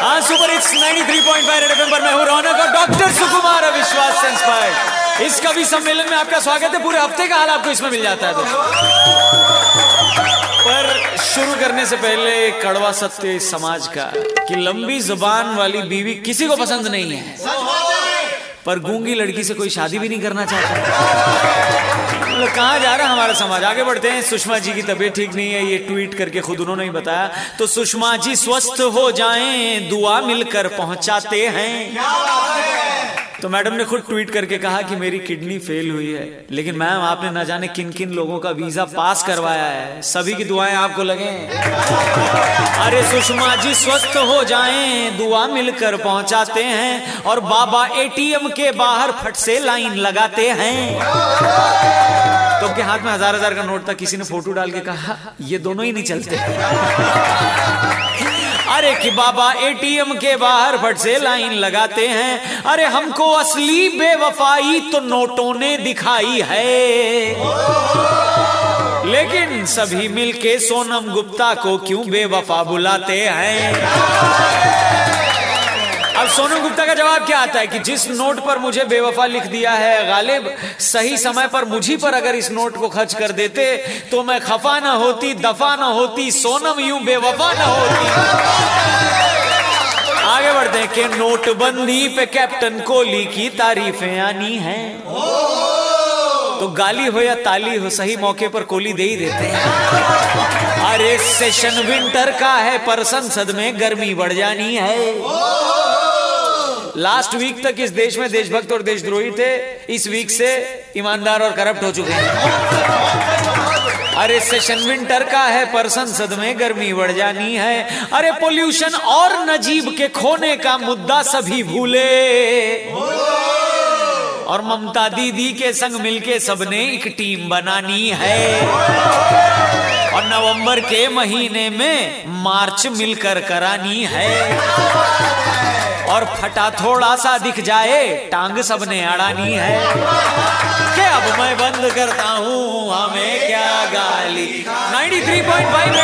हाँ super hits 93.5 red FM पर मैं हूँ रौनक और डॉक्टर सुकुमार अविश्वास इस कवि सम्मेलन में आपका स्वागत है। पूरे हफ़्ते का हाल आपको इसमें मिल जाता है दोस्तों। पर शुरू करने से पहले कड़वा सत्य समाज का कि लंबी ज़ुबान वाली बीवी किसी को पसंद नहीं है। पर गूँगी लड़की से कोई शादी भी नहीं करना चाहता। मतलब कहाँ जा रहा है हमारा समाज? आगे बढ़ते हैं। सुषमा जी की तबीयत ठीक नहीं है, ये ट्वीट करके खुद उन्होंने ही बताया। तो सुषमा जी, स्वस्थ हो जाएँ, दुआ मिलकर पहुंचाते हैं। तो मैडम ने खुद ट्वीट करके कहा कि मेरी किडनी फेल हुई है। लेकिन मैम, आपने ना जाने किन किन लोगों का वीज़ा पास करवाया है। सभी की दुआएँ आपको लगे। अरे सुषमा जी, स्वस्थ हो जाएँ, दुआ मिलकर पहुंचाते हैं और बाबा एटीएम के बाहर फट से लाइन लगाते हैं। तो उनके हाथ में हज़ार हज़ार का नोट था, किसी ने फ़ोटो डाल के कहा, ये दोनों ही नहीं चलते। अरे कि बाबा एटीएम के बाहर फट से लाइन लगाते हैं। अरे हमको असली बेवफाई तो नोटों ने दिखाई है। लेकिन सभी मिलके सोनम गुप्ता को क्यों बेवफा बुलाते हैं? अब सोनम गुप्ता का जवाब क्या आता है कि जिस नोट पर मुझे बेवफा लिख दिया है, गालिब, सही समय पर मुझी पर अगर इस नोट को खर्च कर देते तो मैं खफा ना होती, दफ़ा ना होती, सोनम यूँ बेवफा ना होती। कि नोटबंदी पे कैप्टन कोहली की तारीफें आनी हैं। तो गाली हो या ताली हो, सही मौके पर कोहली दे ही देते हैं। अरे सेशन विंटर का है, पर संसद में गर्मी बढ़ जानी है। लास्ट वीक तक इस देश में देशभक्त और देशद्रोही थे, इस वीक से ईमानदार और करप्ट हो चुके हैं। अरे सेशन विंटर का है, पर संसद में गर्मी बढ़ जानी है। अरे पोल्यूशन और नजीब के खोने का मुद्दा सभी भूले। और ममता दीदी के संग मिलके सबने एक टीम बनानी है। और नवंबर के महीने में मार्च मिलकर करानी है। और फटा थोड़ा सा दिख जाए, टांग सबने अड़ानी है। कि अब मैं बंद करता हूँ, हमें क्या गाली 93.5 रेड